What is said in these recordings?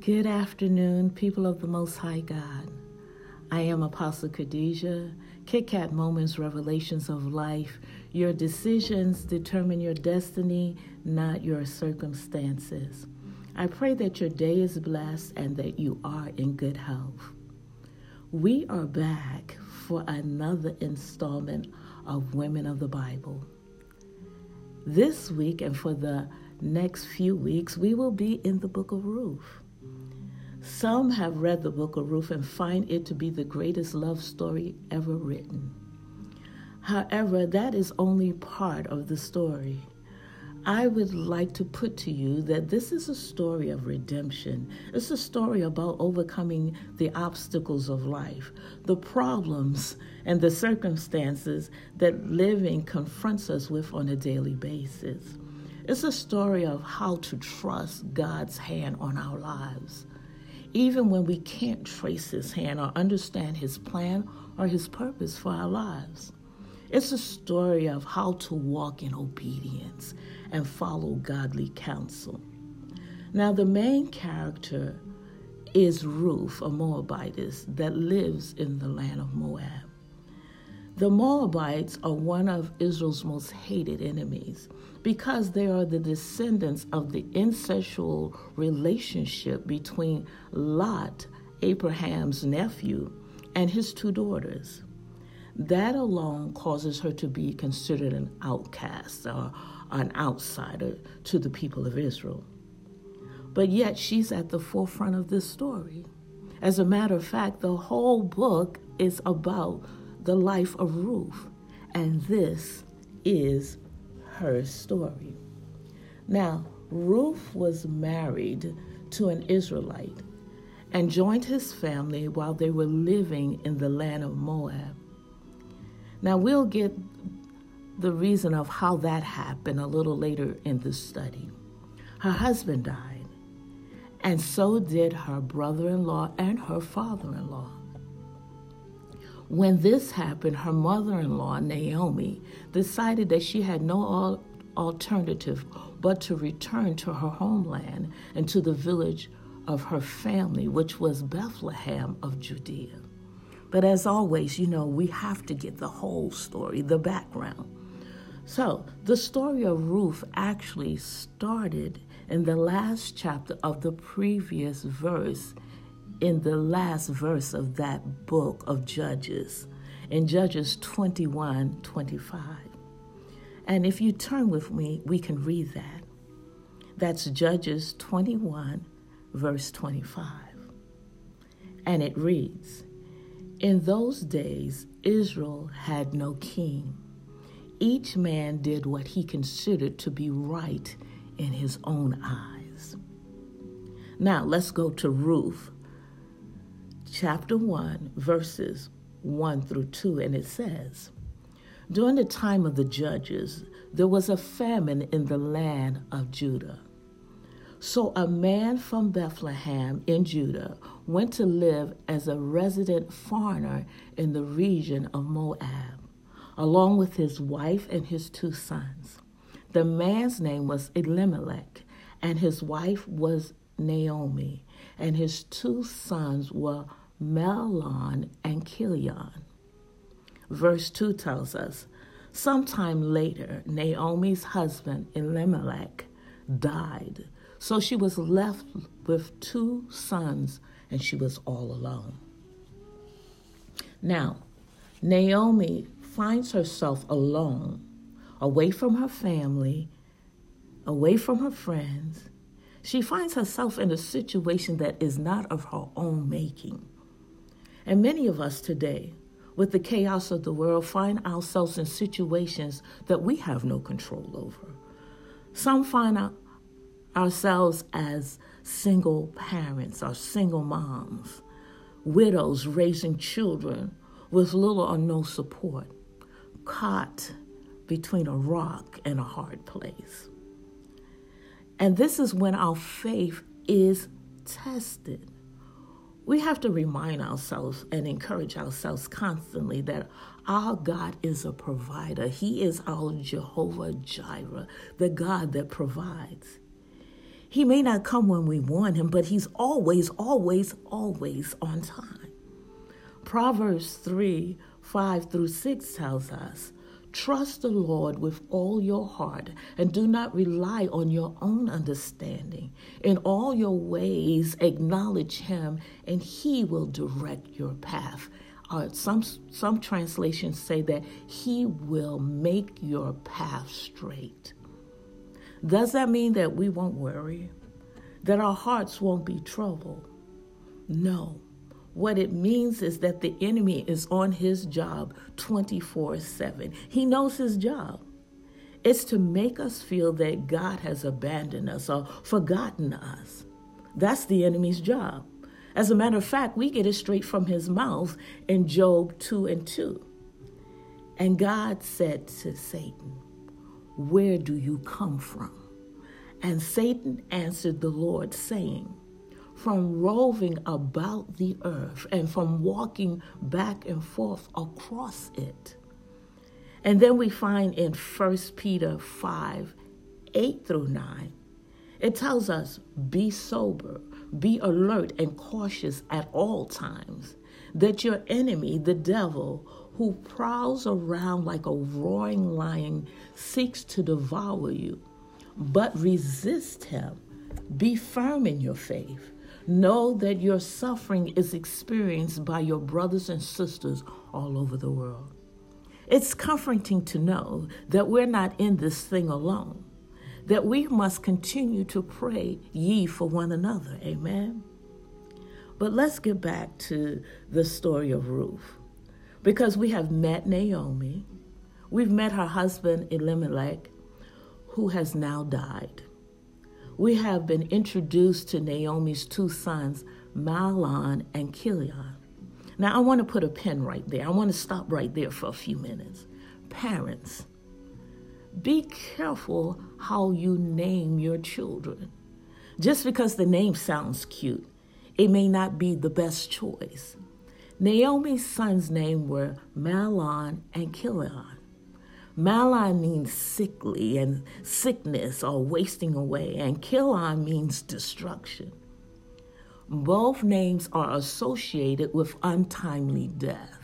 Good afternoon, people of the Most High God. I am Apostle Khadijah. Kit Kat Moments, Revelations of Life. Your decisions determine your destiny, not your circumstances. I pray that your day is blessed and that you are in good health. We are back for another installment of Women of the Bible. This week and for the next few weeks, we will be in the book of Ruth. Some have read the book of Ruth and find it to be the greatest love story ever written. However, that is only part of the story. I would like to put to you that this is a story of redemption. It's a story about overcoming the obstacles of life, the problems and the circumstances that living confronts us with on a daily basis. It's a story of how to trust God's hand on our lives even when we can't trace his hand or understand his plan or his purpose for our lives. It's a story of how to walk in obedience and follow godly counsel. Now, the main character is Ruth, a Moabitess that lives in the land of Moab. The Moabites are one of Israel's most hated enemies because they are the descendants of the incestual relationship between Lot, Abraham's nephew, and his two daughters. That alone causes her to be considered an outcast or an outsider to the people of Israel. But yet she's at the forefront of this story. As a matter of fact, the whole book is about the life of Ruth, and this is her story. Now, Ruth was married to an Israelite and joined his family while they were living in the land of Moab. Now, we'll get the reason of how that happened a little later in the study. Her husband died, and so did her brother in law and her father in law. When this happened, her mother in law, Naomi, decided that she had no alternative but to return to her homeland and to the village of her family, which was Bethlehem of Judea. But as always, you know, we have to get the whole story, the background. So, the story of Ruth actually started in the last chapter of the previous verse in the last verse of that book of Judges, in Judges 21 25. And if you turn with me, we can read that. That's Judges 21, verse 25. And it reads In those days, Israel had no king. Each man did what he considered to be right in his own eyes. Now, let's go to Ruth chapter 1, verses 1 through 2, and it says, During the time of the judges, there was a famine in the land of Judah. So a man from Bethlehem in Judah went to live as a resident foreigner in the region of Moab, along with his wife and his two sons. The man's name was Elimelech, and his wife was Naomi, and his two sons were Mahlon and Chilion. Verse 2 tells us Sometime later, Naomi's husband, Elimelech, died. So she was left with two sons and she was all alone. Now, Naomi finds herself alone, away from her family, away from her friends. She finds herself in a situation that is not of her own making. And many of us today, with the chaos of the world, find ourselves in situations that we have no control over. Some find out ourselves as single parents or single moms, widows raising children with little or no support, caught between a rock and a hard place. And this is when our faith is tested we have to remind ourselves and encourage ourselves constantly that our God is a provider. He is our Jehovah Jireh, the God that provides. He may not come when we want him, but he's always, always, always on time. Proverbs 3 5 through 6 tells us Trust the Lord with all your heart and do not rely on your own understanding. In all your ways, acknowledge Him, and He will direct your path. Uh, some, some translations say that He will make your path straight. Does that mean that we won't worry? That our hearts won't be troubled? No. What it means is that the enemy is on his job 24 7. He knows his job. It's to make us feel that God has abandoned us or forgotten us. That's the enemy's job. As a matter of fact, we get it straight from his mouth in Job 2 and 2. And God said to Satan, Where do you come from? And Satan answered the Lord, saying, from roving about the earth and from walking back and forth across it. And then we find in 1 Peter 5 8 through 9, it tells us be sober, be alert and cautious at all times, that your enemy, the devil, who prowls around like a roaring lion, seeks to devour you. But resist him. Be firm in your faith Know that your suffering is experienced by your brothers and sisters all over the world. It's comforting to know that we're not in this thing alone, that we must continue to pray ye for one another. Amen. But let's get back to the story of Ruth because we have met Naomi, we've met her husband Elimelech, who has now died we have been introduced to Naomi's two sons, Mahlon and Chilion. Now, I want to put a pin right there. I want to stop right there for a few minutes. Parents, be careful how you name your children. Just because the name sounds cute, it may not be the best choice. Naomi's sons' name were Mahlon and Chilion. Mahlon means sickly and sickness or wasting away, and Chilion means destruction. Both names are associated with untimely death.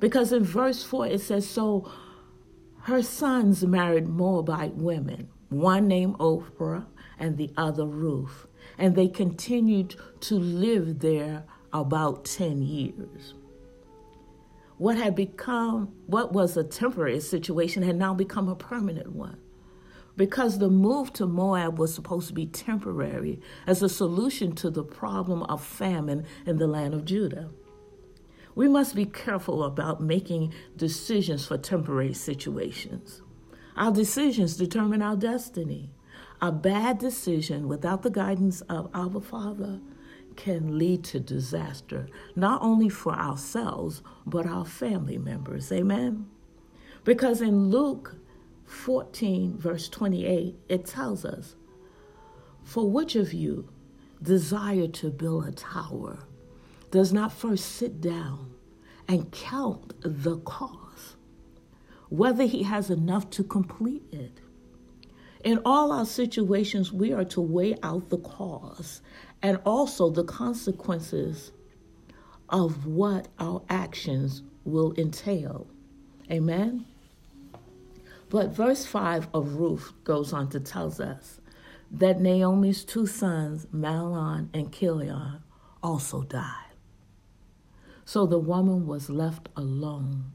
Because in verse 4 it says, So her sons married Moabite women, one named Orpah and the other Ruth, and they continued to live there about 10 years what had become, what was a temporary situation, had now become a permanent one. Because the move to Moab was supposed to be temporary as a solution to the problem of famine in the land of Judah. We must be careful about making decisions for temporary situations. Our decisions determine our destiny. A bad decision without the guidance of our Father can lead to disaster, not only for ourselves, but our family members. Amen? Because in Luke 14, verse 28, it tells us, For which of you desire to build a tower does not first sit down and count the cost, whether he has enough to complete it? In all our situations, we are to weigh out the cause and also the consequences of what our actions will entail. Amen? But verse 5 of Ruth goes on to tell us that Naomi's two sons, Mahlon and Chilion, also died. So the woman was left alone,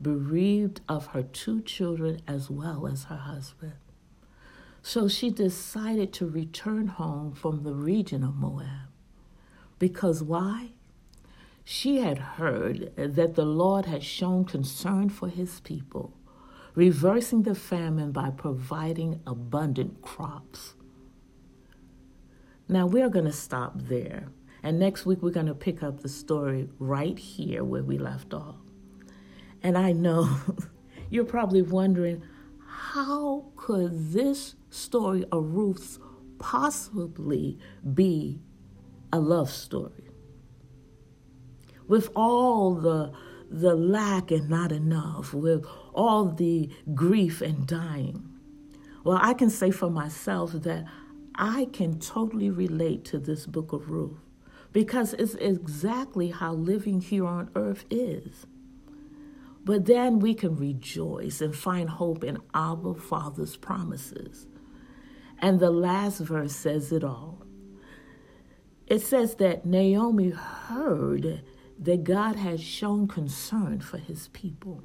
bereaved of her two children as well as her husband. So she decided to return home from the region of Moab. Because why? She had heard that the Lord had shown concern for his people, reversing the famine by providing abundant crops. Now we're going to stop there. And next week we're going to pick up the story right here where we left off. And I know you're probably wondering how could this story of Ruth's possibly be a love story? With all the the lack and not enough, with all the grief and dying. Well, I can say for myself that I can totally relate to this book of Ruth because it's exactly how living here on earth is. But then we can rejoice and find hope in our Father's promises. And the last verse says it all. It says that Naomi heard that God had shown concern for his people.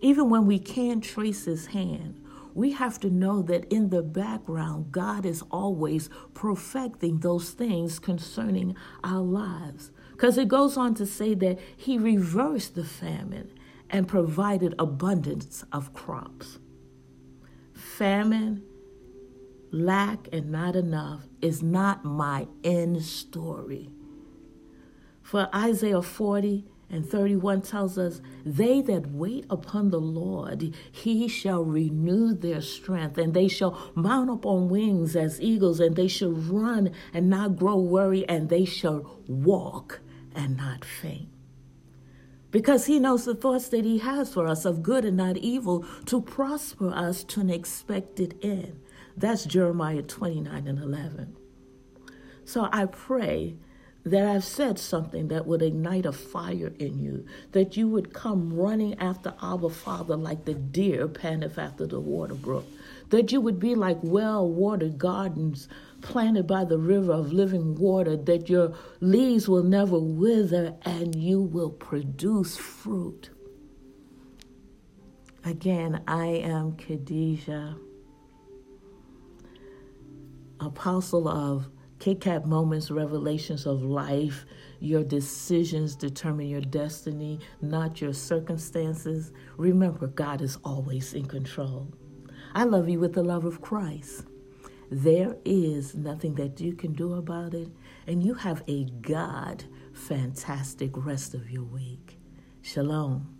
Even when we can't trace his hand, we have to know that in the background, God is always perfecting those things concerning our lives. Because it goes on to say that he reversed the famine and provided abundance of crops. Famine, lack, and not enough is not my end story. For Isaiah 40 and 31 tells us, They that wait upon the Lord, he shall renew their strength, and they shall mount up on wings as eagles, and they shall run and not grow weary, and they shall walk and not faint. Because he knows the thoughts that he has for us of good and not evil to prosper us to an expected end. That's Jeremiah 29 and 11. So I pray that I've said something that would ignite a fire in you, that you would come running after our Father like the deer panteth after the water brook, that you would be like well watered gardens planted by the river of living water, that your leaves will never wither and you will produce fruit. Again, I am Khadijah, apostle of KitKat Moments, Revelations of Life. Your decisions determine your destiny, not your circumstances. Remember, God is always in control. I love you with the love of Christ. There is nothing that you can do about it, and you have a God fantastic rest of your week. Shalom.